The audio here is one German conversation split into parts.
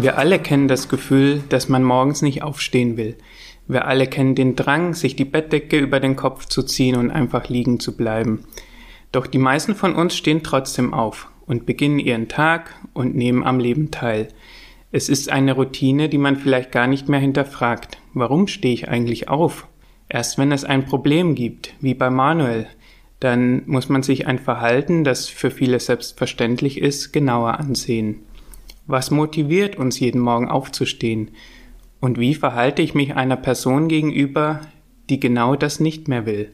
Wir alle kennen das Gefühl, dass man morgens nicht aufstehen will. Wir alle kennen den Drang, sich die Bettdecke über den Kopf zu ziehen und einfach liegen zu bleiben. Doch die meisten von uns stehen trotzdem auf und beginnen ihren Tag und nehmen am Leben teil. Es ist eine Routine, die man vielleicht gar nicht mehr hinterfragt. Warum stehe ich eigentlich auf? Erst wenn es ein Problem gibt, wie bei Manuel, dann muss man sich ein Verhalten, das für viele selbstverständlich ist, genauer ansehen. Was motiviert uns jeden Morgen aufzustehen? Und wie verhalte ich mich einer Person gegenüber, die genau das nicht mehr will?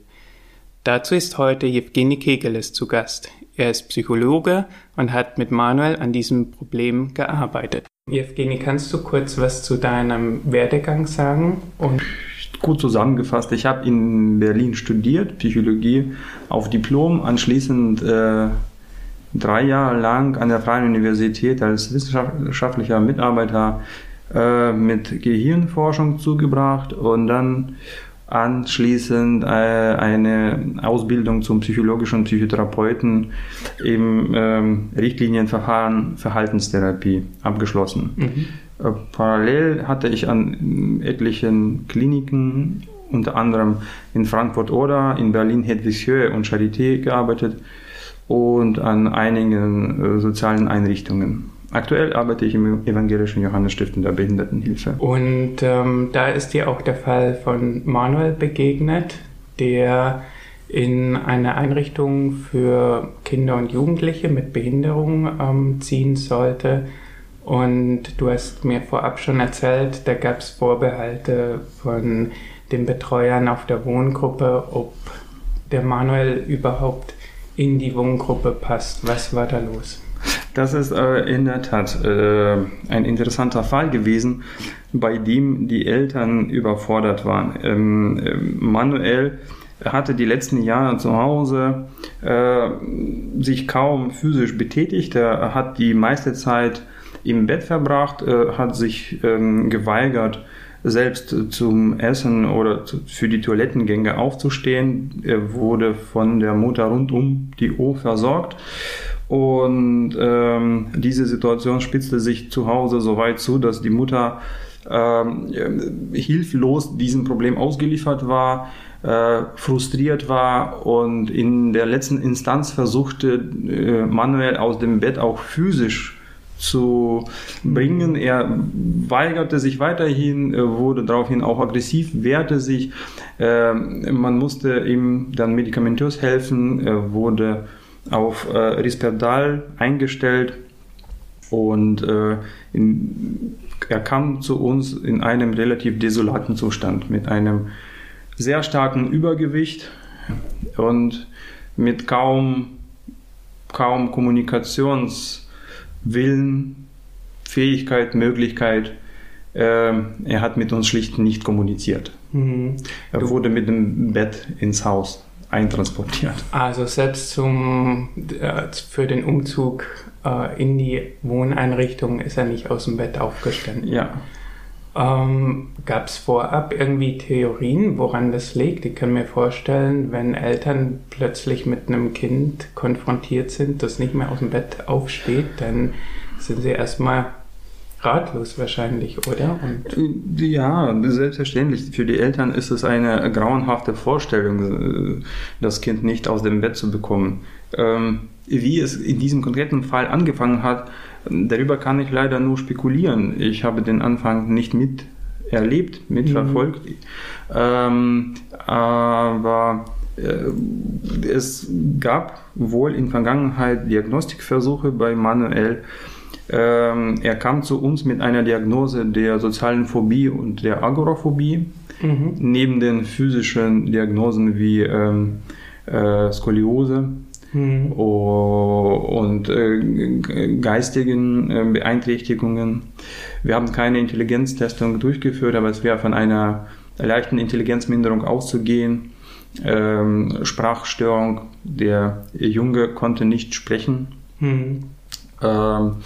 Dazu ist heute Jewgeni Kegeles zu Gast. Er ist Psychologe und hat mit Manuel an diesem Problem gearbeitet. Jewgeni, kannst du kurz was zu deinem Werdegang sagen? Und Gut zusammengefasst, ich habe in Berlin studiert, Psychologie auf Diplom, anschließend äh, drei Jahre lang an der Freien Universität als wissenschaftlicher Mitarbeiter äh, mit Gehirnforschung zugebracht und dann anschließend äh, eine Ausbildung zum psychologischen Psychotherapeuten im ähm, Richtlinienverfahren Verhaltenstherapie abgeschlossen. Mhm. Äh, parallel hatte ich an etlichen Kliniken, unter anderem in Frankfurt oder in Berlin Hedwigshöhe und Charité gearbeitet und an einigen äh, sozialen Einrichtungen. Aktuell arbeite ich im evangelischen Johannesstift in der Behindertenhilfe. Und ähm, da ist dir auch der Fall von Manuel begegnet, der in eine Einrichtung für Kinder und Jugendliche mit Behinderung ähm, ziehen sollte. Und du hast mir vorab schon erzählt, da gab es Vorbehalte von den Betreuern auf der Wohngruppe, ob der Manuel überhaupt in die Wohngruppe passt. Was war da los? Das ist äh, in der Tat äh, ein interessanter Fall gewesen, bei dem die Eltern überfordert waren. Ähm, äh, Manuel hatte die letzten Jahre zu Hause äh, sich kaum physisch betätigt. Er hat die meiste Zeit im Bett verbracht, äh, hat sich ähm, geweigert, selbst zum Essen oder für die Toilettengänge aufzustehen. Er wurde von der Mutter rund um die Uhr versorgt. Und ähm, diese Situation spitzte sich zu Hause so weit zu, dass die Mutter ähm, hilflos diesem Problem ausgeliefert war, äh, frustriert war und in der letzten Instanz versuchte, äh, Manuel aus dem Bett auch physisch zu bringen. Er weigerte sich weiterhin, wurde daraufhin auch aggressiv, wehrte sich. Ähm, man musste ihm dann medikamentös helfen, wurde auf äh, Risperdal eingestellt und äh, er kam zu uns in einem relativ desolaten Zustand mit einem sehr starken Übergewicht und mit kaum, kaum Kommunikations- Willen, Fähigkeit, Möglichkeit. Äh, er hat mit uns schlicht nicht kommuniziert. Mhm. Er wurde mit dem Bett ins Haus eintransportiert. Also selbst zum, äh, für den Umzug äh, in die Wohneinrichtung ist er nicht aus dem Bett aufgestanden. Ja. Ähm, Gab es vorab irgendwie Theorien, woran das liegt? Ich kann mir vorstellen, wenn Eltern plötzlich mit einem Kind konfrontiert sind, das nicht mehr aus dem Bett aufsteht, dann sind sie erstmal ratlos wahrscheinlich, oder? Und ja, selbstverständlich. Für die Eltern ist es eine grauenhafte Vorstellung, äh, das Kind nicht aus dem Bett zu bekommen. Ähm, wie es in diesem konkreten Fall angefangen hat, Darüber kann ich leider nur spekulieren. Ich habe den Anfang nicht miterlebt, mitverfolgt. Mhm. Ähm, aber äh, es gab wohl in Vergangenheit Diagnostikversuche bei Manuel. Ähm, er kam zu uns mit einer Diagnose der sozialen Phobie und der Agoraphobie, mhm. neben den physischen Diagnosen wie ähm, äh, Skoliose mhm. und äh, geistigen äh, Beeinträchtigungen. Wir haben keine Intelligenztestung durchgeführt, aber es wäre von einer leichten Intelligenzminderung auszugehen. Ähm, Sprachstörung, der Junge konnte nicht sprechen. Mhm. Ähm,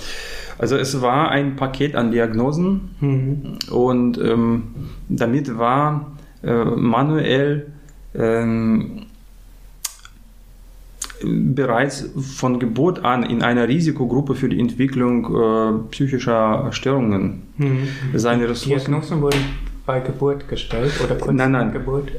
also es war ein Paket an Diagnosen mhm. und ähm, damit war äh, manuell ähm, bereits von Geburt an in einer Risikogruppe für die Entwicklung äh, psychischer Störungen. Mhm. Seine Die Ressourcen. Diagnosen wurden bei Geburt gestellt oder kurz Nein, nein. Geburt?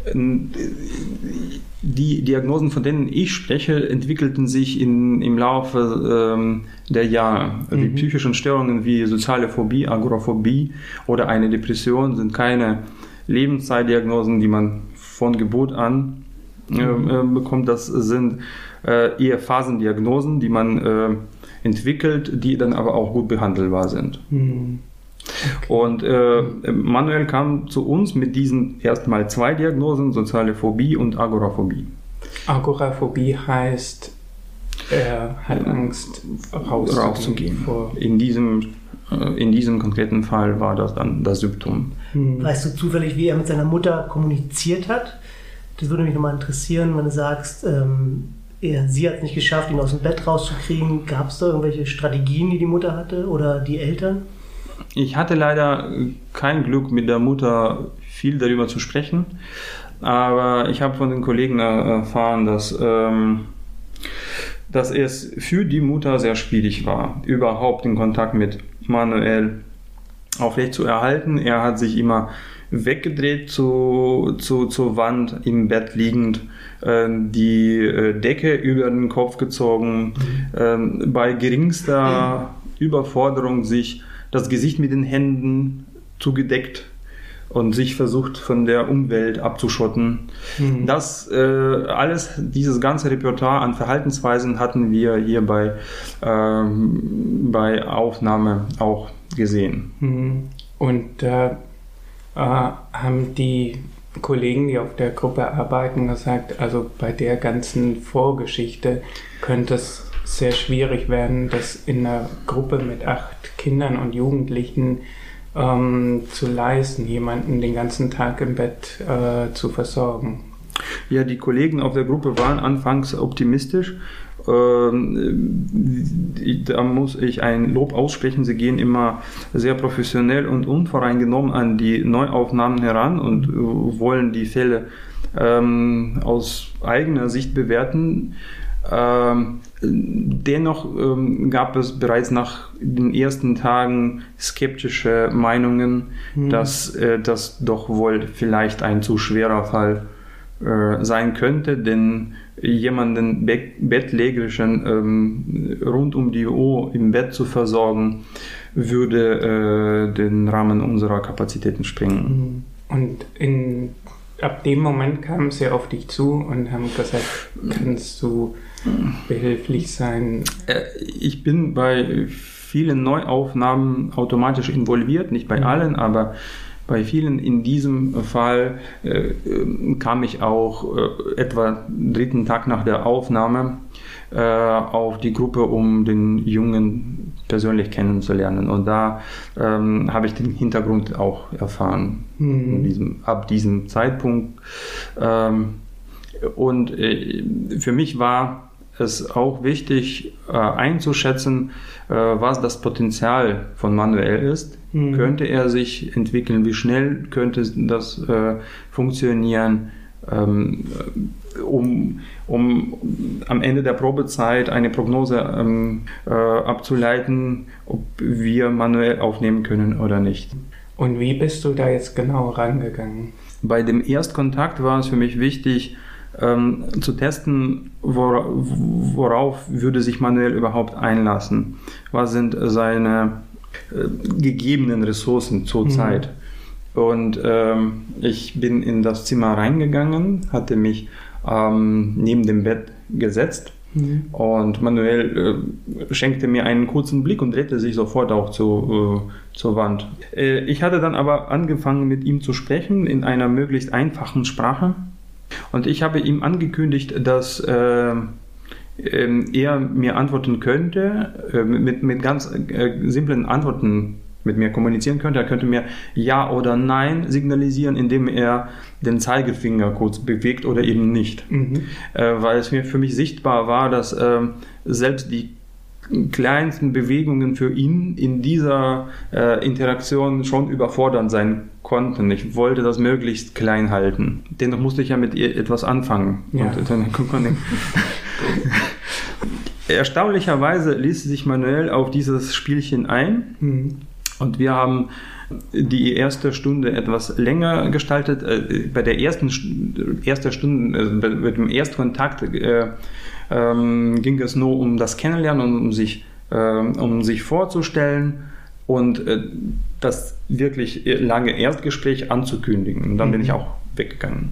Die Diagnosen, von denen ich spreche, entwickelten sich in, im Laufe ähm, der Jahre. Die Mhm. psychischen Störungen wie soziale Phobie, Agoraphobie oder eine Depression sind keine Lebenszeitdiagnosen, die man von Geburt an äh, äh, bekommt. Das sind äh, eher Phasendiagnosen, die man äh, entwickelt, die dann aber auch gut behandelbar sind. Mhm. Und äh, Manuel kam zu uns mit diesen erstmal zwei Diagnosen, soziale Phobie und Agoraphobie. Agoraphobie heißt, er hat Angst, rauszugehen. Rauszugehen. Vor, In diesem, äh, in diesem konkreten Fall war das dann das Symptom. Mhm. Weißt du zufällig, wie er mit seiner Mutter kommuniziert hat? Das würde mich nochmal interessieren, wenn du sagst, ähm, er, sie hat es nicht geschafft, ihn aus dem Bett rauszukriegen. Gab es da irgendwelche Strategien, die die Mutter hatte oder die Eltern? Ich hatte leider kein Glück, mit der Mutter viel darüber zu sprechen, aber ich habe von den Kollegen erfahren, dass, ähm, dass es für die Mutter sehr schwierig war, überhaupt den Kontakt mit Manuel aufrecht zu erhalten. Er hat sich immer weggedreht zu, zu, zur Wand im Bett liegend, äh, die äh, Decke über den Kopf gezogen, ähm, bei geringster Überforderung sich das Gesicht mit den Händen zugedeckt und sich versucht von der Umwelt abzuschotten. Mhm. Das äh, alles, dieses ganze Repertoire an Verhaltensweisen hatten wir hier bei, ähm, bei Aufnahme auch gesehen. Mhm. Und äh, äh, haben die Kollegen, die auf der Gruppe arbeiten, gesagt, also bei der ganzen Vorgeschichte könnte es sehr schwierig werden, das in einer Gruppe mit acht Kindern und Jugendlichen ähm, zu leisten, jemanden den ganzen Tag im Bett äh, zu versorgen. Ja, die Kollegen auf der Gruppe waren anfangs optimistisch. Ähm, Da muss ich ein Lob aussprechen. Sie gehen immer sehr professionell und unvoreingenommen an die Neuaufnahmen heran und wollen die Fälle ähm, aus eigener Sicht bewerten. Ähm, dennoch ähm, gab es bereits nach den ersten Tagen skeptische Meinungen, Mhm. dass äh, das doch wohl vielleicht ein zu schwerer Fall äh, sein könnte, denn jemanden be bettlägerischen ähm, rund um die Uhr im Bett zu versorgen, würde äh, den Rahmen unserer Kapazitäten sprengen. Und in, ab dem Moment kamen sie auf dich zu und haben gesagt, kannst du behilflich sein? Äh, Ich bin bei vielen Neuaufnahmen automatisch involviert, nicht bei Mhm. allen, aber bei vielen in diesem Fall äh, äh, kam ich auch äh, etwa dritten Tag nach der Aufnahme äh, auf die Gruppe, um den Jungen persönlich kennenzulernen. Und da ähm, habe ich den Hintergrund auch erfahren, Mhm. diesem, ab diesem Zeitpunkt. Ähm, und äh, für mich war es auch wichtig äh, einzuschätzen, äh, was das Potenzial von Manuel ist. Mhm. Könnte er sich entwickeln? Wie schnell könnte das äh, funktionieren? Ähm, um, um am Ende der Probezeit eine Prognose ähm, äh, abzuleiten, ob wir manuell aufnehmen können oder nicht. Und wie bist du da jetzt genau rangegangen? Bei dem Erstkontakt war es für mich wichtig, ähm, zu testen, wora, worauf würde sich Manuel überhaupt einlassen. Was sind seine gegebenen Ressourcen zur Mhm. Zeit? Und ähm, ich bin in das Zimmer reingegangen, hatte mich ähm, neben dem Bett gesetzt und Manuel äh, schenkte mir einen kurzen Blick und drehte sich sofort auch zu, äh, zur Wand. Äh, ich hatte dann aber angefangen mit ihm zu sprechen in einer möglichst einfachen Sprache. Und ich habe ihm angekündigt, dass äh, er mir antworten könnte, äh, mit, mit ganz äh, simplen Antworten mit mir kommunizieren könnte. Er könnte mir Ja oder Nein signalisieren, indem er den Zeigefinger kurz bewegt oder eben nicht. Mhm. Äh, weil es mir für mich sichtbar war, dass ähm, selbst die kleinsten Bewegungen für ihn in dieser äh, Interaktion schon überfordernd sein konnten. Ich wollte das möglichst klein halten. Dennoch musste ich ja mit ihr etwas anfangen. Ja. Und dann Erstaunlicherweise ließ sich Manuel auf dieses Spielchen ein mhm. und wir haben die erste Stunde etwas länger gestaltet. Äh, bei der ersten erste Stunde, also mit dem Erstkontakt, äh, ähm, ging es nur um das Kennenlernen und um sich, äh, um sich vorzustellen und äh, das wirklich lange Erstgespräch anzukündigen. Und dann mhm. bin ich auch weggegangen.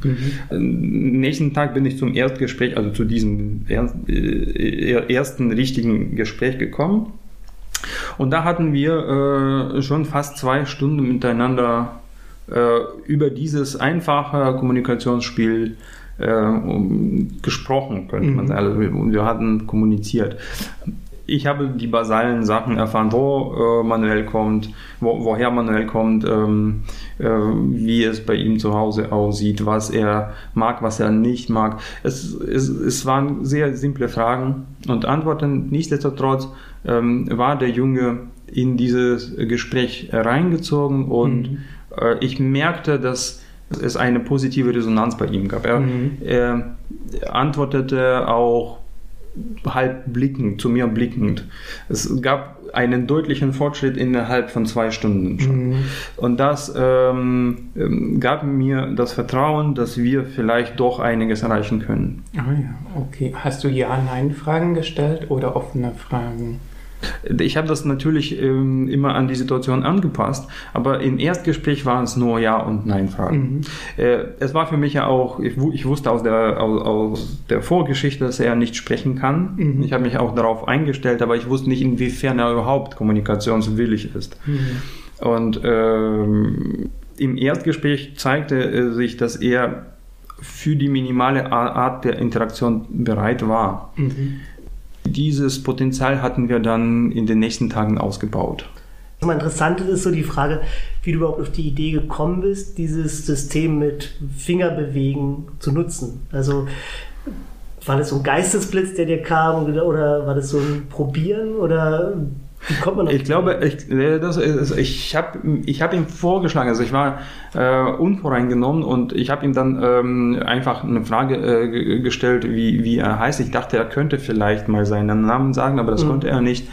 Mhm. Nächsten Tag bin ich zum Erstgespräch, also zu diesem äh, ersten richtigen Gespräch gekommen. Und da hatten wir äh, schon fast zwei Stunden miteinander äh, über dieses einfache Kommunikationsspiel äh, gesprochen, könnte man mhm. sagen. Also wir, wir hatten kommuniziert ich habe die basalen Sachen erfahren, wo äh, Manuel kommt, wo, woher Manuel kommt, ähm, äh, wie es bei ihm zu Hause aussieht, was er mag, was er nicht mag. Es, es, es waren sehr simple Fragen und Antworten. Nichtsdestotrotz ähm, war der Junge in dieses Gespräch reingezogen und mhm. äh, ich merkte, dass es eine positive Resonanz bei ihm gab. Er, mhm. er antwortete auch halb blickend, zu mir blickend. Es gab einen deutlichen Fortschritt innerhalb von zwei Stunden schon. Mhm. Und das ähm, ähm, gab mir das Vertrauen, dass wir vielleicht doch einiges erreichen können. Ah ja, okay. Hast du Ja-Nein-Fragen gestellt oder offene Fragen? Ich habe das natürlich ähm, immer an die Situation angepasst, aber im Erstgespräch waren es nur Ja- und Nein-Fragen. Mhm. Äh, es war für mich ja auch, ich, ich wusste aus der, aus, aus, der Vorgeschichte, dass er nicht sprechen kann. Mhm. Ich habe mich auch darauf eingestellt, aber ich wusste nicht, inwiefern er überhaupt kommunikationswillig ist. Mhm. Und ähm, im Erstgespräch zeigte sich, dass er für die minimale Art der Interaktion bereit war. Mhm. Dieses Potenzial hatten wir dann in den nächsten Tagen ausgebaut. Interessant ist so die Frage, wie du überhaupt auf die Idee gekommen bist, dieses System mit Fingerbewegen zu nutzen. Also war das so ein Geistesblitz, der dir kam oder war das so ein Probieren oder wie kommt man Ich glaube, ich, das ist, ich habe ich hab ihm vorgeschlagen, also ich war äh, unvoreingenommen und ich habe ihm dann ähm, einfach eine Frage äh, gestellt, wie, wie er heißt. Ich dachte, er könnte vielleicht mal seinen Namen sagen, aber das mhm. konnte er nicht.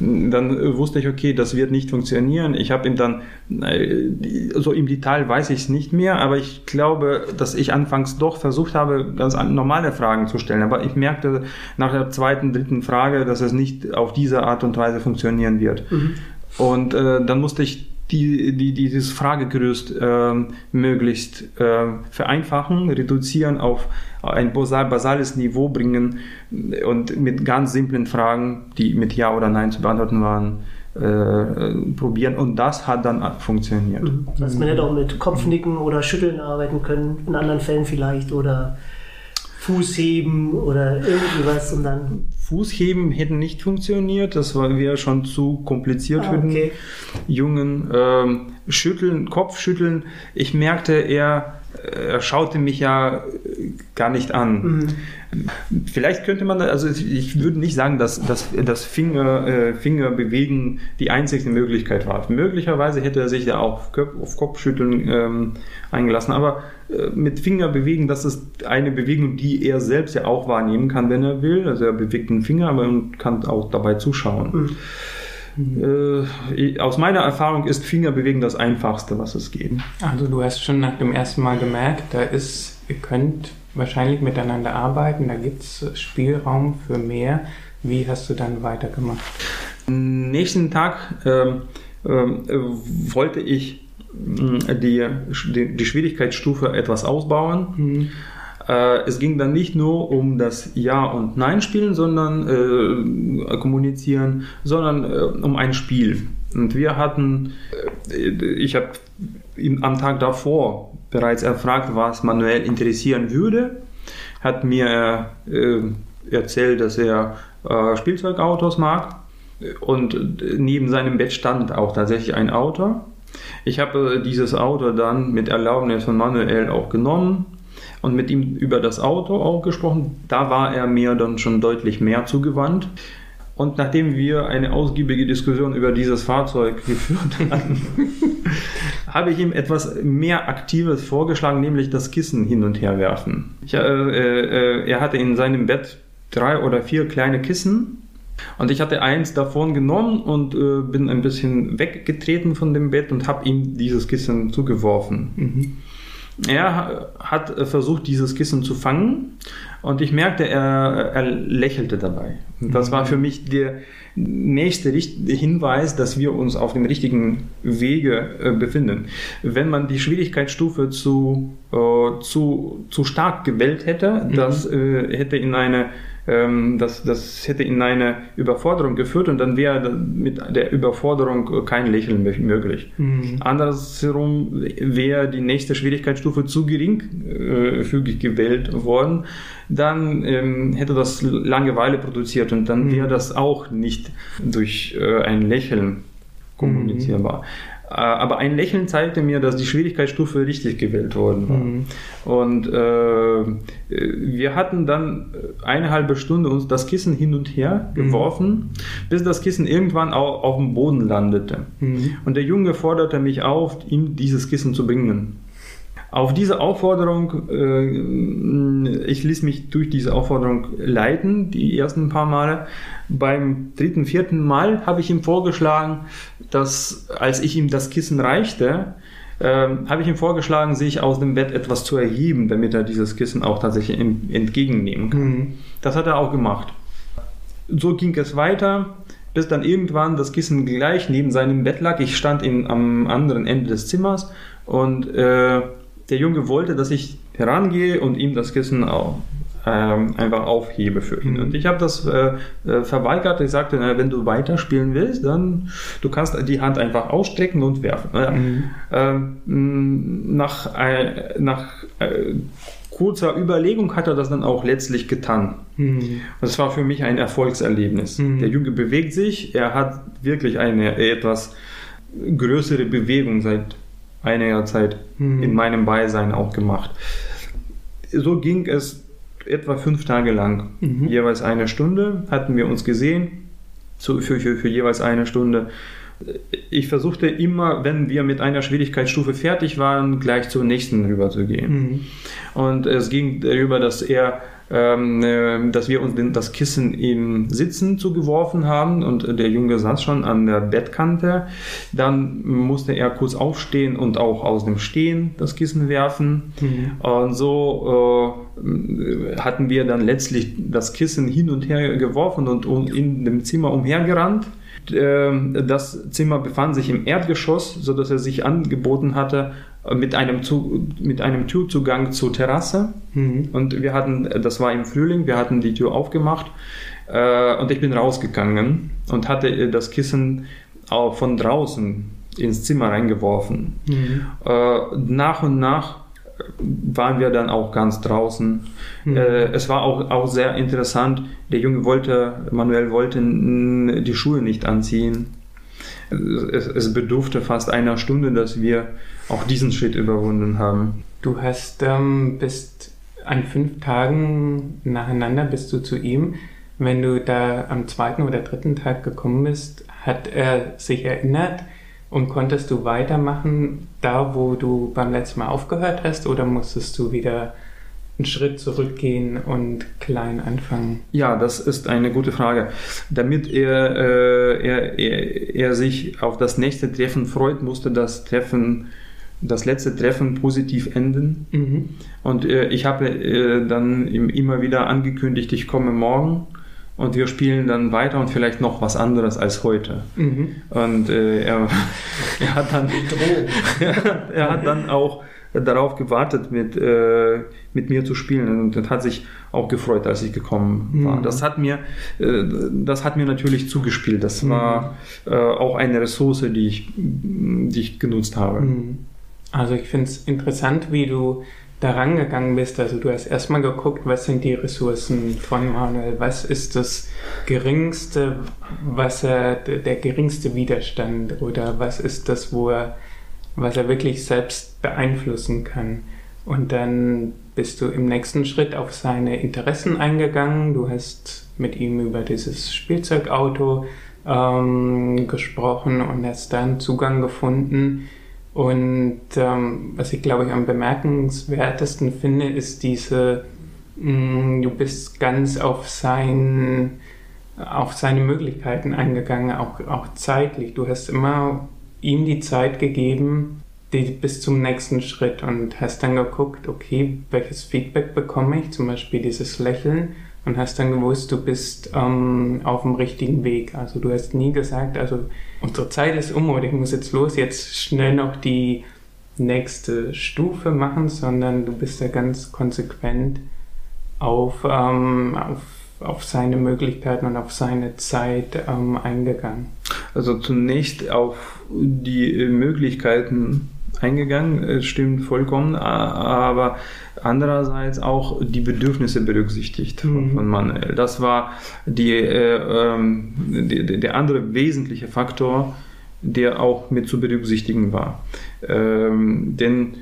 Dann äh, wusste ich, okay, das wird nicht funktionieren. Ich habe ihm dann, äh, so im Detail weiß ich es nicht mehr, aber ich glaube, dass ich anfangs doch versucht habe, ganz normale Fragen zu stellen. Aber ich merkte nach der zweiten, dritten Frage, dass es nicht auf diese Art und Weise funktionieren wird. Mhm. Und äh, dann musste ich die, die, dieses Fragegerüst äh, möglichst äh, vereinfachen, reduzieren auf ein basales Niveau bringen und mit ganz simplen Fragen, die mit Ja oder Nein zu beantworten waren, äh, probieren und das hat dann funktioniert. Mhm. Dass man hätte auch mit Kopfnicken oder Schütteln arbeiten können, in anderen Fällen vielleicht oder Fußheben oder irgendwie was und dann. Fußheben hätten nicht funktioniert, das war wäre schon zu kompliziert ah, für den okay. Jungen. Ähm, schütteln, Kopfschütteln. Ich merkte, er, er schaute mich ja gar nicht an. Mhm. Vielleicht könnte man, also ich würde nicht sagen, dass, dass Finger, äh, Finger bewegen die einzige Möglichkeit war. Möglicherweise hätte er sich ja auch auf Kopfschütteln ähm, eingelassen, aber äh, mit Finger bewegen, das ist eine Bewegung, die er selbst ja auch wahrnehmen kann, wenn er will. Also er bewegt den Finger, aber kann auch dabei zuschauen. Mhm. Äh, aus meiner Erfahrung ist Fingerbewegen das Einfachste, was es geht. Also du hast schon nach dem ersten Mal gemerkt, da ist, ihr könnt wahrscheinlich miteinander arbeiten, da gibt es Spielraum für mehr. Wie hast du dann weitergemacht? Nächsten Tag ähm, ähm, wollte ich die, die, die, Schwierigkeitsstufe etwas ausbauen. Mhm. Äh, es ging dann nicht nur um das Ja- und Nein-Spielen, sondern äh, kommunizieren, sondern äh, um ein Spiel. Und wir hatten, äh, ich habe am Tag davor bereits erfragt, was Manuel interessieren würde, hat mir äh, erzählt, dass er Spielzeugautos mag. Und neben seinem Bett stand auch tatsächlich ein Auto. Ich habe dieses Auto dann mit Erlaubnis von Manuel auch genommen und mit ihm über das Auto auch gesprochen. Da war er mir dann schon deutlich mehr zugewandt. Und nachdem wir eine ausgiebige Diskussion über dieses Fahrzeug geführt hatten, habe ich ihm etwas mehr Aktives vorgeschlagen, nämlich das Kissen hin und her werfen. Ich, äh, äh, er hatte in seinem Bett drei oder vier kleine Kissen und ich hatte eins davon genommen und äh, bin ein bisschen weggetreten von dem Bett und habe ihm dieses Kissen zugeworfen. Mhm. Er hat versucht, dieses Kissen zu fangen und ich merkte, er, er lächelte dabei. Und das war für mich der nächste Hinweis, dass wir uns auf dem richtigen Wege äh, befinden. Wenn man die Schwierigkeitsstufe zu, äh, zu, zu stark gewählt hätte, mhm. das äh, hätte in eine ähm, das, das hätte in eine Überforderung geführt und dann wäre mit der Überforderung kein Lächeln möglich. Mhm. Andersherum wäre die nächste Schwierigkeitsstufe zu geringfügig äh, gewählt worden, dann ähm, hätte das Langeweile produziert und dann wäre mhm. das auch nicht durch äh, ein Lächeln kommunizierbar. Mhm. Äh, aber ein Lächeln zeigte mir, dass die Schwierigkeitsstufe richtig gewählt worden war. Mhm. Und äh, wir hatten dann eine halbe Stunde uns das Kissen hin und her mhm. geworfen, mhm. bis das Kissen irgendwann auch auf dem Boden landete. Mhm. Und der Junge forderte mich auf, ihm dieses Kissen zu bringen. Auf diese Aufforderung, äh, ich ließ mich durch diese Aufforderung leiten, die ersten paar Male. Beim dritten, vierten Mal habe ich ihm vorgeschlagen, dass als ich ihm das Kissen reichte, äh, habe ich ihm vorgeschlagen, sich aus dem Bett etwas zu erheben, damit er dieses Kissen auch tatsächlich entgegennehmen kann. Mhm. Das hat er auch gemacht. So ging es weiter, bis dann irgendwann das Kissen gleich neben seinem Bett lag. Ich stand in, am anderen Ende des Zimmers und äh, der Junge wollte, dass ich herangehe und ihm das Kissen auch, ähm, einfach aufhebe für ihn. Mhm. Und ich habe das äh, äh, verweigert. Ich sagte, na, wenn du weiterspielen willst, dann du kannst die Hand einfach ausstrecken und werfen. Mhm. Ähm, nach äh, nach kurzer Überlegung hat er das dann auch letztlich getan. Mhm. Das war für mich ein Erfolgserlebnis. Mhm. Der Junge bewegt sich, er hat wirklich eine etwas größere Bewegung seit einiger Zeit mhm. in meinem Beisein auch gemacht. So ging es etwa fünf Tage lang. Mhm. Jeweils eine Stunde hatten wir uns gesehen, für, für, für jeweils eine Stunde. Ich versuchte immer, wenn wir mit einer Schwierigkeitsstufe fertig waren, gleich zur nächsten rüberzugehen. Mhm. Und es ging darüber, dass er ähm, äh, dass wir uns das Kissen im Sitzen zugeworfen haben und der Junge saß schon an der Bettkante. Dann musste er kurz aufstehen und auch aus dem Stehen das Kissen werfen. Mhm. Und so äh, hatten wir dann letztlich das Kissen hin und her geworfen und in dem Zimmer umhergerannt. Ähm, das Zimmer befand sich im Erdgeschoss, sodass er sich angeboten hatte, mit einem, zu, mit einem Türzugang zur Terrasse. Mhm. Und wir hatten, das war im Frühling, wir hatten die Tür aufgemacht äh, und ich bin rausgegangen und hatte das Kissen auch von draußen ins Zimmer reingeworfen. Mhm. Äh, nach und nach waren wir dann auch ganz draußen. Mhm. Äh, es war auch, auch sehr interessant. Der Junge wollte, Manuel wollte die Schuhe nicht anziehen. Es, es bedurfte fast einer Stunde, dass wir auch diesen Schritt überwunden haben. Du hast ähm, bist an fünf Tagen nacheinander bist du zu ihm. Wenn du da am zweiten oder dritten Tag gekommen bist, hat er sich erinnert und konntest du weitermachen da, wo du beim letzten Mal aufgehört hast, oder musstest du wieder einen Schritt zurückgehen und klein anfangen? Ja, das ist eine gute Frage. Damit er, äh, er, er, er sich auf das nächste Treffen freut, musste das Treffen das letzte Treffen positiv enden. Mhm. Und äh, ich habe äh, dann immer wieder angekündigt, ich komme morgen und wir spielen dann weiter und vielleicht noch was anderes als heute. Mhm. Und äh, er, er, hat dann er, hat dann auch darauf gewartet, mit, äh, mit mir zu spielen und hat sich auch gefreut, als ich gekommen war. Mhm. Das hat mir, äh, das hat mir natürlich zugespielt. Das mhm. war äh, auch eine Ressource, die ich, die ich genutzt habe. Mhm. Also ich finde es interessant, wie du da rangegangen bist. Also du hast erstmal geguckt, was sind die Ressourcen von Manuel, was ist das geringste, was er, der geringste Widerstand oder was ist das, wo er, was er wirklich selbst beeinflussen kann. Und dann bist du im nächsten Schritt auf seine Interessen eingegangen. Du hast mit ihm über dieses Spielzeugauto ähm, gesprochen und hast dann Zugang gefunden und ähm, was ich glaube ich am bemerkenswertesten finde, ist diese Mm, du bist ganz auf sein, auf seine Möglichkeiten eingegangen, auch, auch zeitlich. Du hast immer ihm die Zeit gegeben, die, bis zum nächsten Schritt und hast dann geguckt, okay, welches Feedback bekomme ich, zum Beispiel dieses Lächeln und hast dann gewusst, du bist ähm, auf dem richtigen Weg. Also du hast nie gesagt, also unsere Zeit ist um oder ich muss jetzt los, jetzt schnell noch die nächste Stufe machen, sondern du bist da ganz konsequent auf, ähm, auf, auf seine Möglichkeiten und auf seine Zeit ähm, eingegangen. Also zunächst auf die Möglichkeiten eingegangen, stimmt vollkommen, aber andererseits auch die Bedürfnisse berücksichtigt mhm. von Manuel. Das war die, äh, ähm, die, der andere wesentliche Faktor, der auch mit zu berücksichtigen war. Ähm, denn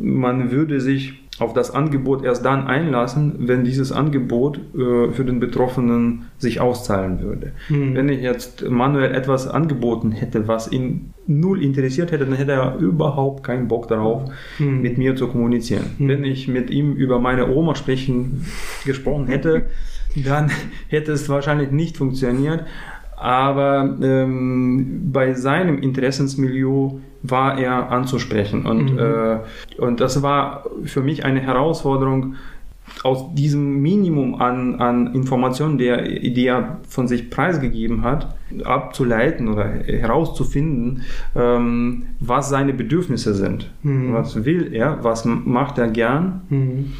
man würde sich auf das Angebot erst dann einlassen, wenn dieses Angebot äh, für den Betroffenen sich auszahlen würde. Mhm. Wenn ich jetzt manuell etwas angeboten hätte, was ihn null interessiert hätte, dann hätte er überhaupt keinen Bock darauf, mhm. mit mir zu kommunizieren. Mhm. Wenn ich mit ihm über meine Oma sprechen gesprochen hätte, dann hätte es wahrscheinlich nicht funktioniert. Aber ähm, bei seinem Interessensmilieu war er anzusprechen. Und, mhm. äh, und das war für mich eine Herausforderung, aus diesem Minimum an, an Informationen, der, die er von sich preisgegeben hat, abzuleiten oder herauszufinden, ähm, was seine Bedürfnisse sind. Mhm. Was will er, was macht er gern. Mhm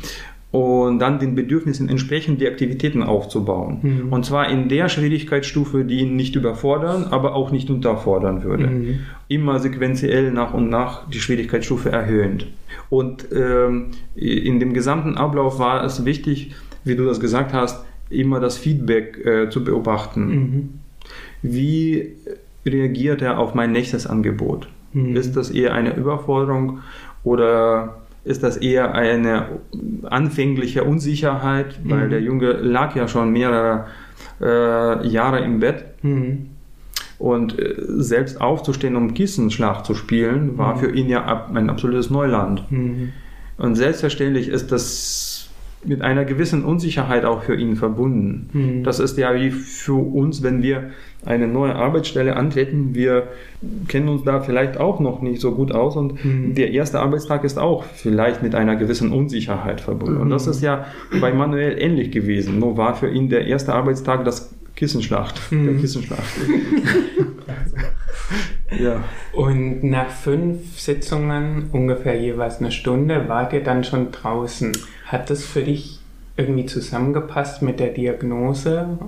und dann den Bedürfnissen entsprechend die Aktivitäten aufzubauen. Mhm. Und zwar in der Schwierigkeitsstufe, die ihn nicht überfordern, aber auch nicht unterfordern würde. Mhm. Immer sequenziell nach und nach die Schwierigkeitsstufe erhöhend. Und ähm, in dem gesamten Ablauf war es wichtig, wie du das gesagt hast, immer das Feedback äh, zu beobachten. Mhm. Wie reagiert er auf mein nächstes Angebot? Mhm. Ist das eher eine Überforderung oder ist das eher eine anfängliche Unsicherheit, weil mhm. der Junge lag ja schon mehrere äh, Jahre im Bett. Mhm. Und äh, selbst aufzustehen, um Kissenschlag zu spielen, war mhm. für ihn ja ein absolutes Neuland. Mhm. Und selbstverständlich ist das mit einer gewissen Unsicherheit auch für ihn verbunden. Mhm. Das ist ja wie für uns, wenn wir eine neue Arbeitsstelle antreten. Wir kennen uns da vielleicht auch noch nicht so gut aus und mhm. der erste Arbeitstag ist auch vielleicht mit einer gewissen Unsicherheit verbunden. Mhm. Und das ist ja bei Manuel ähnlich gewesen. Nur war für ihn der erste Arbeitstag das Kissenschlacht. Der mhm. Kissenschlacht. ja. Und nach fünf Sitzungen, ungefähr jeweils eine Stunde, wart ihr dann schon draußen. Hat das für dich irgendwie zusammengepasst mit der Diagnose?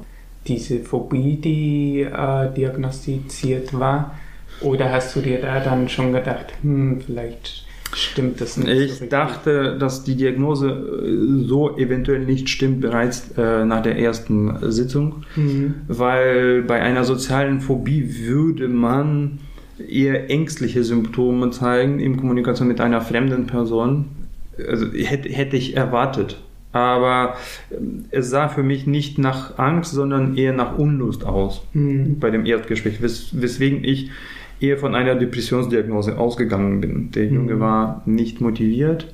diese Phobie, die äh, diagnostiziert war? Oder hast du dir da dann schon gedacht, hm, vielleicht stimmt das nicht? Ich so dachte, dass die Diagnose äh, so eventuell nicht stimmt bereits äh, nach der ersten Sitzung, mhm. weil bei einer sozialen Phobie würde man eher ängstliche Symptome zeigen in Kommunikation mit einer fremden Person. Also hätte, hätte ich erwartet aber ähm, es sah für mich nicht nach Angst, sondern eher nach Unlust aus mhm. bei dem Erdgespräch, wes weswegen ich eher von einer Depressionsdiagnose ausgegangen bin. Der Junge mhm. war nicht motiviert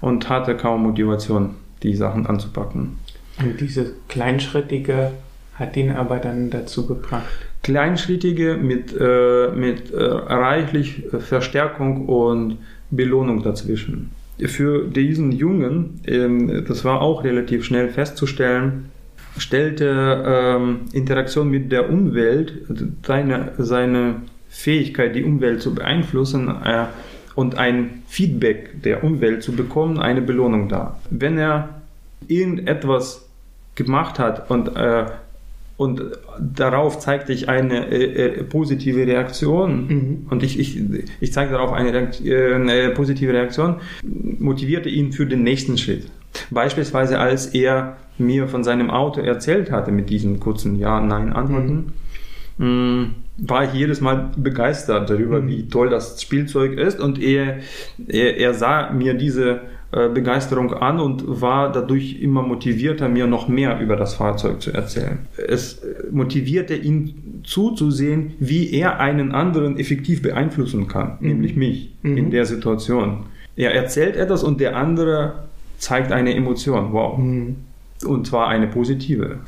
und hatte kaum Motivation, die Sachen anzupacken. Und diese kleinschrittige hat ihn aber dann dazu gebracht. Kleinschrittige mit, äh, mit äh, reichlich Verstärkung und Belohnung dazwischen für diesen Jungen, ähm, das war auch relativ schnell festzustellen, stellte ähm, Interaktion mit der Umwelt, seine, seine Fähigkeit, die Umwelt zu beeinflussen äh, und ein Feedback der Umwelt zu bekommen, eine Belohnung dar. Wenn er irgendetwas gemacht hat und äh, und darauf zeigte ich eine äh, äh, positive Reaktion mhm. und ich, ich, ich zeigte darauf eine, Reaktion, äh, eine positive Reaktion, motivierte ihn für den nächsten Schritt. Beispielsweise als er mir von seinem Auto erzählt hatte mit diesen kurzen Ja-Nein-Antworten, mhm. Mm, war ich jedes Mal begeistert darüber, mhm. wie toll das Spielzeug ist und er, er, er sah mir diese äh, Begeisterung an und war dadurch immer motivierter, mir noch mehr über das Fahrzeug zu erzählen. Es motivierte ihn zuzusehen, wie er einen anderen effektiv beeinflussen kann, mhm. nämlich mich mhm. in der Situation. Er erzählt etwas und der andere zeigt eine Emotion. Wow. Mhm. Und zwar eine positive.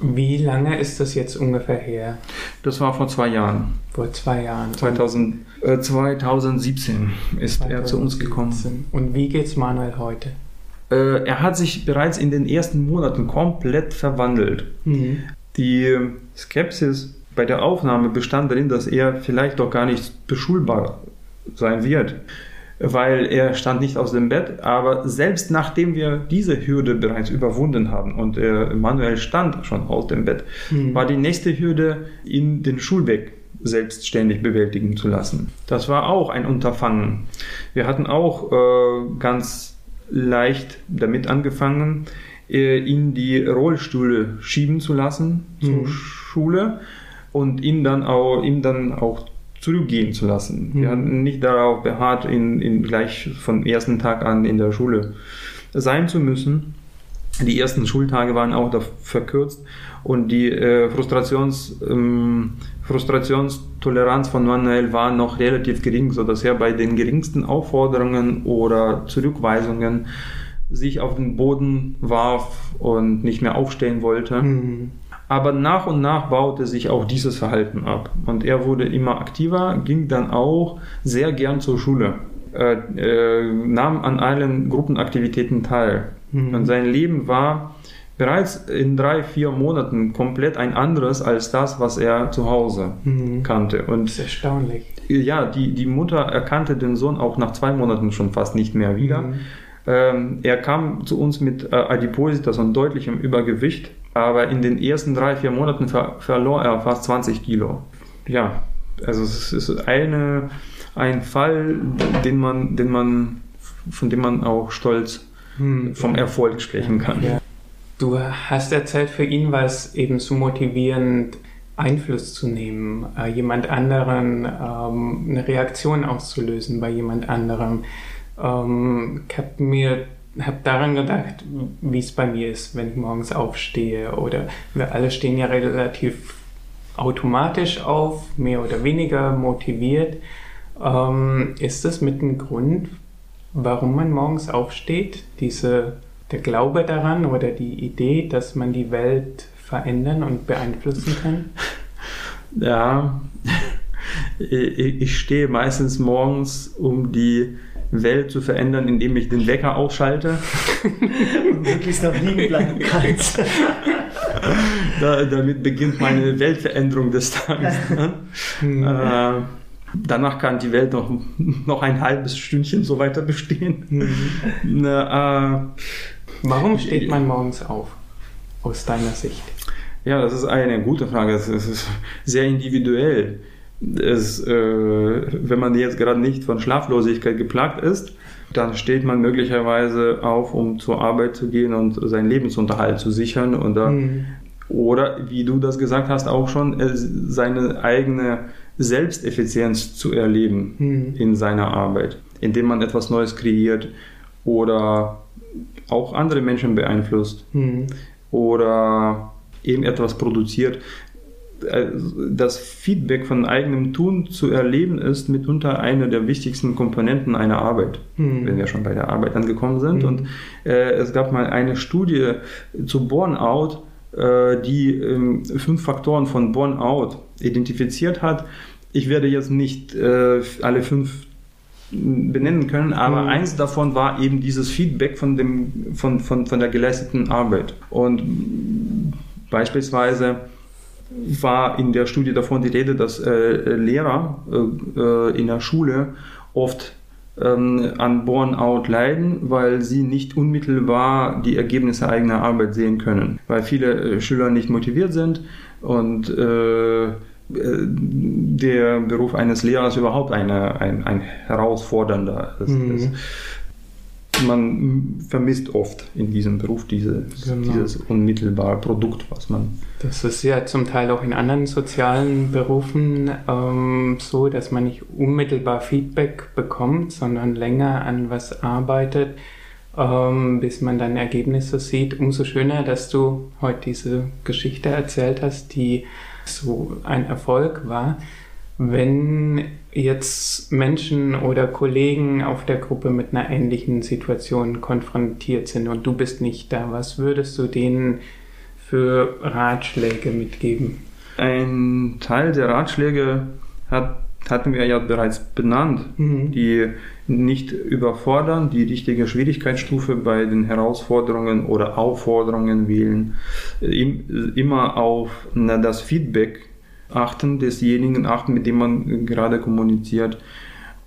Wie lange ist das jetzt ungefähr her? Das war vor zwei Jahren. Vor zwei Jahren. 2000, äh, 2017 ist er zu uns gekommen. 2017. Und wie geht's Manuel heute? Äh, er hat sich bereits in den ersten Monaten komplett verwandelt. Mhm. Die Skepsis bei der Aufnahme bestand darin, dass er vielleicht doch gar nicht beschulbar sein wird, weil er stand nicht aus dem Bett. Aber selbst nachdem wir diese Hürde bereits überwunden haben und äh, Manuel stand schon aus dem Bett, Mhm. war die nächste Hürde, ihn den Schulweg selbstständig bewältigen zu lassen. Das war auch ein Unterfangen. Wir hatten auch äh, ganz leicht damit angefangen, äh, ihn die Rollstühle schieben zu lassen zur Mhm. Schule und ihn dann auch, ihm dann auch zurückgehen zu lassen. Wir Mhm. hatten nicht darauf beharrt, ihn, ihn gleich vom ersten Tag an in der Schule sein zu müssen. Die ersten Schultage waren auch da verkürzt und die äh, Frustrations, ähm, Frustrationstoleranz von Manuel war noch relativ gering, sodass er bei den geringsten Aufforderungen oder Zurückweisungen sich auf den Boden warf und nicht mehr aufstehen wollte. Mhm. Aber nach und nach baute sich auch dieses Verhalten ab. Und er wurde immer aktiver, ging dann auch sehr gern zur Schule, äh, äh, nahm an allen Gruppenaktivitäten teil. Mhm. Und sein Leben war bereits in drei, vier Monaten komplett ein anderes als das, was er zu Hause Mhm. kannte. Das Und ist erstaunlich. ja, die, die Mutter erkannte den Sohn auch nach zwei Monaten schon fast nicht mehr wieder. Mhm. Ähm, er kam zu uns mit äh, Adipositas und deutlichem Übergewicht, aber in den ersten drei, vier Monaten ver verlor er fast 20 Kilo. Ja, also es ist eine, ein Fall, den man, den man, von dem man auch stolz Mhm. vom Erfolg sprechen kann. Ja. Du hast erzählt, für ihn war es eben so motivierend, Einfluss zu nehmen, äh, jemand anderen ähm, eine Reaktion auszulösen bei jemand anderem. Ähm, ich habe mir hab daran gedacht, wie es bei mir ist, wenn ich morgens aufstehe oder wir alle stehen ja relativ automatisch auf, mehr oder weniger motiviert. Ähm, ist das mit ein Grund, warum man morgens aufsteht? Diese, der Glaube daran oder die Idee, dass man die Welt verändern und beeinflussen kann? Ja, ich stehe meistens morgens, um die Welt zu verändern, indem ich den Wecker ausschalte. Und wirklich noch liegen bleiben kannst. Da, damit beginnt meine Weltveränderung des Tages. Hm. äh, danach kann die Welt noch, noch ein halbes Stündchen so weiter bestehen. Hm. Na, äh, Warum steht man morgens auf, aus deiner Sicht? ja, das ist eine gute Frage. Es ist sehr individuell. Es, äh, wenn man jetzt gerade nicht von Schlaflosigkeit geplagt ist, dann steht man möglicherweise auf, um zur Arbeit zu gehen und seinen Lebensunterhalt zu sichern. Oder, Hm. oder wie du das gesagt hast, auch schon äh, seine eigene Selbsteffizienz zu erleben Hm. in seiner Arbeit, indem man etwas Neues kreiert oder auch andere Menschen beeinflusst Hm. oder eben etwas produziert. Das Feedback von eigenem Tun zu erleben ist mitunter eine der wichtigsten Komponenten einer Arbeit, Hm. wenn wir schon bei der Arbeit angekommen sind. Mhm. Und äh, es gab mal eine Studie zu Burnout, äh, die ähm, fünf Faktoren von Burnout identifiziert hat. Ich werde jetzt nicht äh, alle fünf benennen können, aber Mhm. eins davon war eben dieses Feedback von, dem, von, von, von der geleisteten Arbeit. Und beispielsweise war in der Studie davon die Rede, dass äh, Lehrer äh, äh, in der Schule oft ähm, an Burnout leiden, weil sie nicht unmittelbar die Ergebnisse eigener Arbeit sehen können, weil viele äh, Schüler nicht motiviert sind und äh, der Beruf eines Lehrers überhaupt eine, ein, ein herausfordernder ist. Mhm. Man vermisst oft in diesem Beruf diese, Genau. dieses unmittelbare Produkt, was man Das ist ja zum Teil auch in anderen sozialen Berufen ähm, so, dass man nicht unmittelbar Feedback bekommt, sondern länger an was arbeitet, ähm, bis man dann Ergebnisse sieht. Umso schöner, dass du heute diese Geschichte erzählt hast, die so ein Erfolg war. Wenn jetzt Menschen oder Kollegen auf der Gruppe mit einer ähnlichen Situation konfrontiert sind und du bist nicht da, was würdest du denen für Ratschläge mitgeben? Ein Teil der Ratschläge hat, hatten wir ja bereits benannt, mhm. die nicht überfordern, die richtige Schwierigkeitsstufe bei den Herausforderungen oder Aufforderungen wählen, immer auf das Feedback achten, desjenigen achten, mit dem man gerade kommuniziert.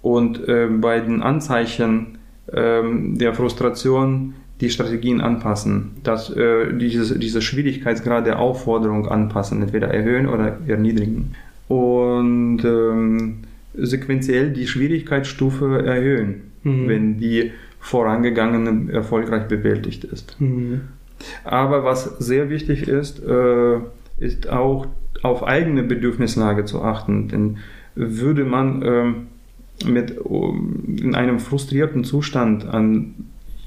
Und äh, bei den Anzeichen äh, der Frustration die Strategien anpassen, dass äh, diese, diese Schwierigkeitsgrad der Aufforderung anpassen, entweder erhöhen oder erniedrigen. Und ähm, sequenziell die Schwierigkeitsstufe erhöhen, mhm. wenn die vorangegangene erfolgreich bewältigt ist. Mhm. Aber was sehr wichtig ist, äh, ist auch auf eigene Bedürfnislage zu achten. Denn würde man ähm, mit, in einem frustrierten Zustand an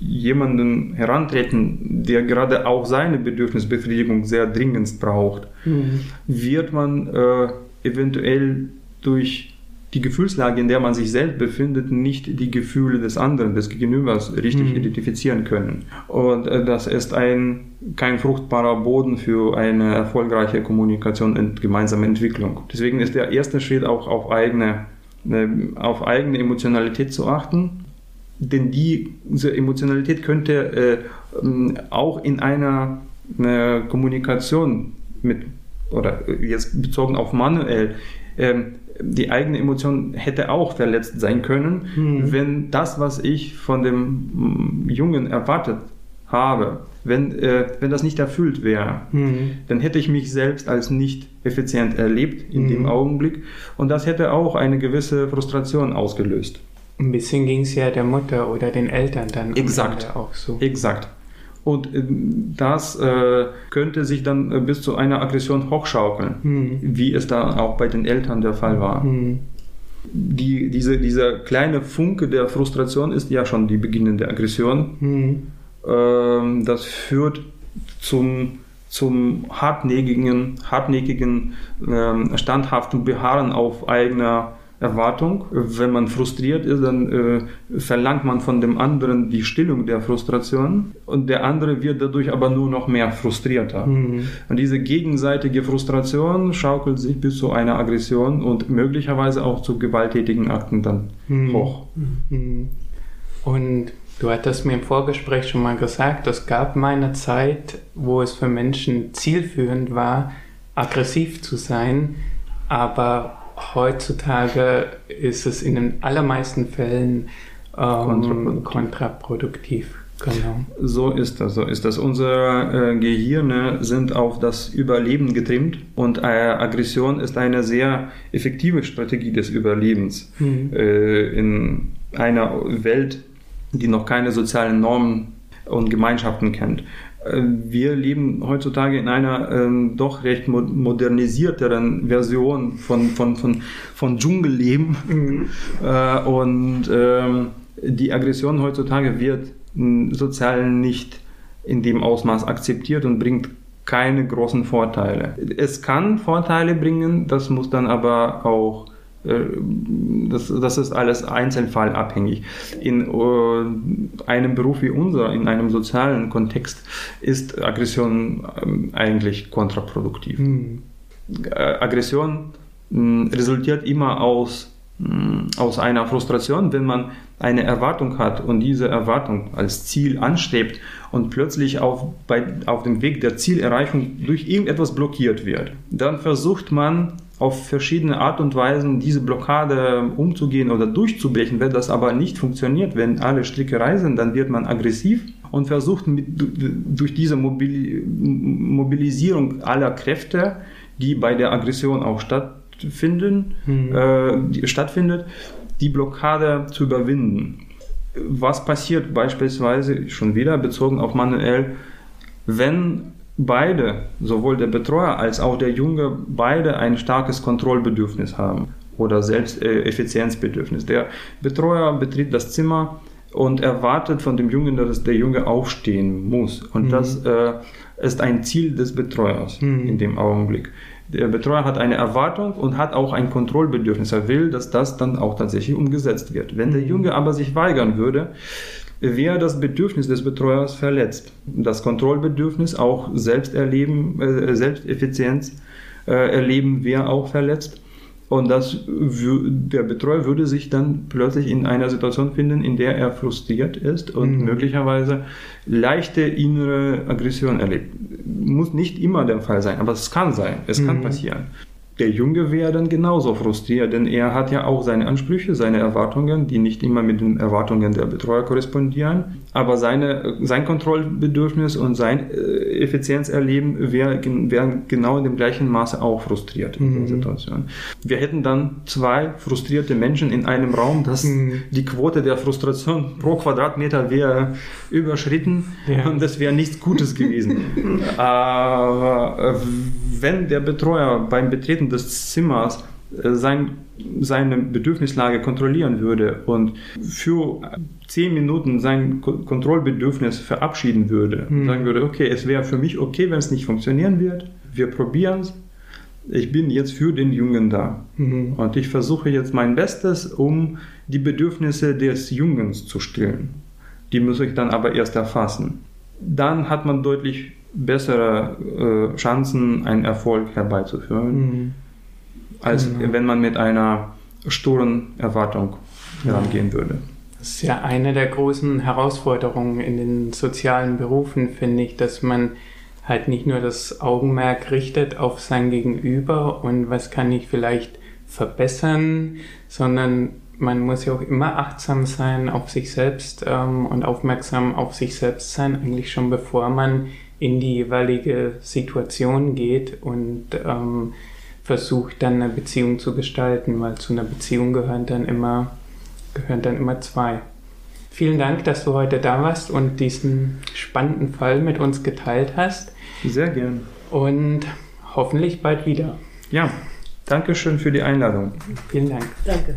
jemanden herantreten, der gerade auch seine Bedürfnisbefriedigung sehr dringend braucht, mhm. wird man äh, eventuell durch die Gefühlslage, in der man sich selbst befindet, nicht die Gefühle des anderen, des Gegenübers richtig mhm. identifizieren können. Und äh, das ist ein, kein fruchtbarer Boden für eine erfolgreiche Kommunikation und gemeinsame Entwicklung. Deswegen ist der erste Schritt auch auf eigene, äh, auf eigene Emotionalität zu achten. Denn die, diese Emotionalität könnte äh, ähm, auch in einer, einer Kommunikation mit oder jetzt bezogen auf manuell, ähm, die eigene Emotion hätte auch verletzt sein können, mhm. wenn das, was ich von dem mm, Jungen erwartet habe, wenn, äh, wenn das nicht erfüllt wäre, mhm. dann hätte ich mich selbst als nicht effizient erlebt in mhm. dem Augenblick und das hätte auch eine gewisse Frustration ausgelöst. Ein bisschen ging es ja der Mutter oder den Eltern dann Exakt. auch so. Exakt. Und äh, das äh, könnte sich dann äh, bis zu einer Aggression hochschaukeln, mhm. wie es da auch bei den Eltern der Fall war. Mhm. Die, diese, dieser kleine Funke der Frustration ist ja schon die beginnende Aggression. Mhm. Ähm, das führt zum, zum hartnäckigen, hartnäckigen ähm, standhaften Beharren auf eigener Erwartung. Wenn man frustriert ist, dann äh, verlangt man von dem anderen die Stillung der Frustration und der andere wird dadurch aber nur noch mehr frustrierter. Mhm. Und diese gegenseitige Frustration schaukelt sich bis zu einer Aggression und möglicherweise auch zu gewalttätigen Akten dann mhm. hoch. Mhm. Und du hattest mir im Vorgespräch schon mal gesagt, es gab mal eine Zeit, wo es für Menschen zielführend war, aggressiv zu sein, aber heutzutage ist es in den allermeisten Fällen ähm, kontraproduktiv. kontraproduktiv. Genau. So ist das, so ist das. Unsere äh, Gehirne sind auf das Überleben getrimmt und äh, Aggression ist eine sehr effektive Strategie des Überlebens. Mhm. Äh, in einer Welt, die noch keine sozialen Normen und Gemeinschaften kennt. Äh, wir leben heutzutage in einer ähm, doch recht modernisierteren Version von, von, von, von Dschungelleben. Mhm. Äh, und ähm, die Aggression heutzutage wird sozial nicht in dem Ausmaß akzeptiert und bringt keine großen Vorteile. Es kann Vorteile bringen, das muss dann aber auch das, das ist alles einzelfallabhängig. In uh, einem Beruf wie unser, in einem sozialen Kontext, ist Aggression ähm, eigentlich kontraproduktiv. Mhm. Aggression mh, resultiert immer aus, mh, aus einer Frustration, wenn man eine Erwartung hat und diese Erwartung als Ziel anstrebt und plötzlich auf, bei, auf dem Weg der Zielerreichung durch irgendetwas blockiert wird. Dann versucht man auf verschiedene Art und Weisen diese Blockade umzugehen oder durchzubrechen. Wenn das aber nicht funktioniert, wenn alle Stricke reisen, dann wird man aggressiv und versucht mit, durch diese Mobilisierung aller Kräfte, die bei der Aggression auch stattfinden, mhm. äh, die stattfindet, die Blockade zu überwinden. Was passiert beispielsweise schon wieder bezogen auf manuell, wenn beide, sowohl der Betreuer als auch der Junge, beide ein starkes Kontrollbedürfnis haben oder Selbsteffizienzbedürfnis. Der Betreuer betritt das Zimmer und erwartet von dem Jungen, dass der Junge aufstehen muss. Und mhm. das äh, ist ein Ziel des Betreuers mhm. in dem Augenblick. Der Betreuer hat eine Erwartung und hat auch ein Kontrollbedürfnis. Er will, dass das dann auch tatsächlich umgesetzt wird. Wenn der Junge aber sich weigern würde, wäre das Bedürfnis des Betreuers verletzt. Das Kontrollbedürfnis, auch Selbsterleben, äh, Selbsteffizienz äh, erleben, wäre auch verletzt. Und das, der Betreuer würde sich dann plötzlich in einer Situation finden, in der er frustriert ist und mhm. möglicherweise leichte innere Aggression erlebt. Muss nicht immer der Fall sein, aber es kann sein, es mhm. kann passieren der Junge wäre dann genauso frustriert, denn er hat ja auch seine Ansprüche, seine Erwartungen, die nicht immer mit den Erwartungen der Betreuer korrespondieren. Aber seine, sein Kontrollbedürfnis und sein äh, Effizienzerleben wären wär genau in dem gleichen Maße auch frustriert in mhm. der Situation. Wir hätten dann zwei frustrierte Menschen in einem Raum, dass mhm. die Quote der Frustration pro Quadratmeter wäre überschritten ja. und das wäre nichts Gutes gewesen. Aber äh, wenn der Betreuer beim Betreten des Zimmers sein, seine Bedürfnislage kontrollieren würde und für zehn Minuten sein Kontrollbedürfnis verabschieden würde, mhm. sagen würde, okay, es wäre für mich okay, wenn es nicht funktionieren wird, wir probieren es, ich bin jetzt für den Jungen da mhm. und ich versuche jetzt mein Bestes, um die Bedürfnisse des Jungens zu stillen. Die muss ich dann aber erst erfassen. Dann hat man deutlich bessere äh, Chancen, einen Erfolg herbeizuführen, mhm. Als mhm. wenn man mit einer sturen Erwartung herangehen würde. Das ist ja eine der großen Herausforderungen in den sozialen Berufen, finde ich, dass man halt nicht nur das Augenmerk richtet auf sein Gegenüber und was kann ich vielleicht verbessern, sondern man muss ja auch immer achtsam sein auf sich selbst ähm, und aufmerksam auf sich selbst sein, eigentlich schon bevor man in die jeweilige Situation geht und ähm, versucht dann eine Beziehung zu gestalten, weil zu einer Beziehung gehören dann immer, gehören dann immer zwei. Vielen Dank, dass du heute da warst und diesen spannenden Fall mit uns geteilt hast. Sehr gern. Und hoffentlich bald wieder. Ja, danke schön für die Einladung. Vielen Dank. Danke.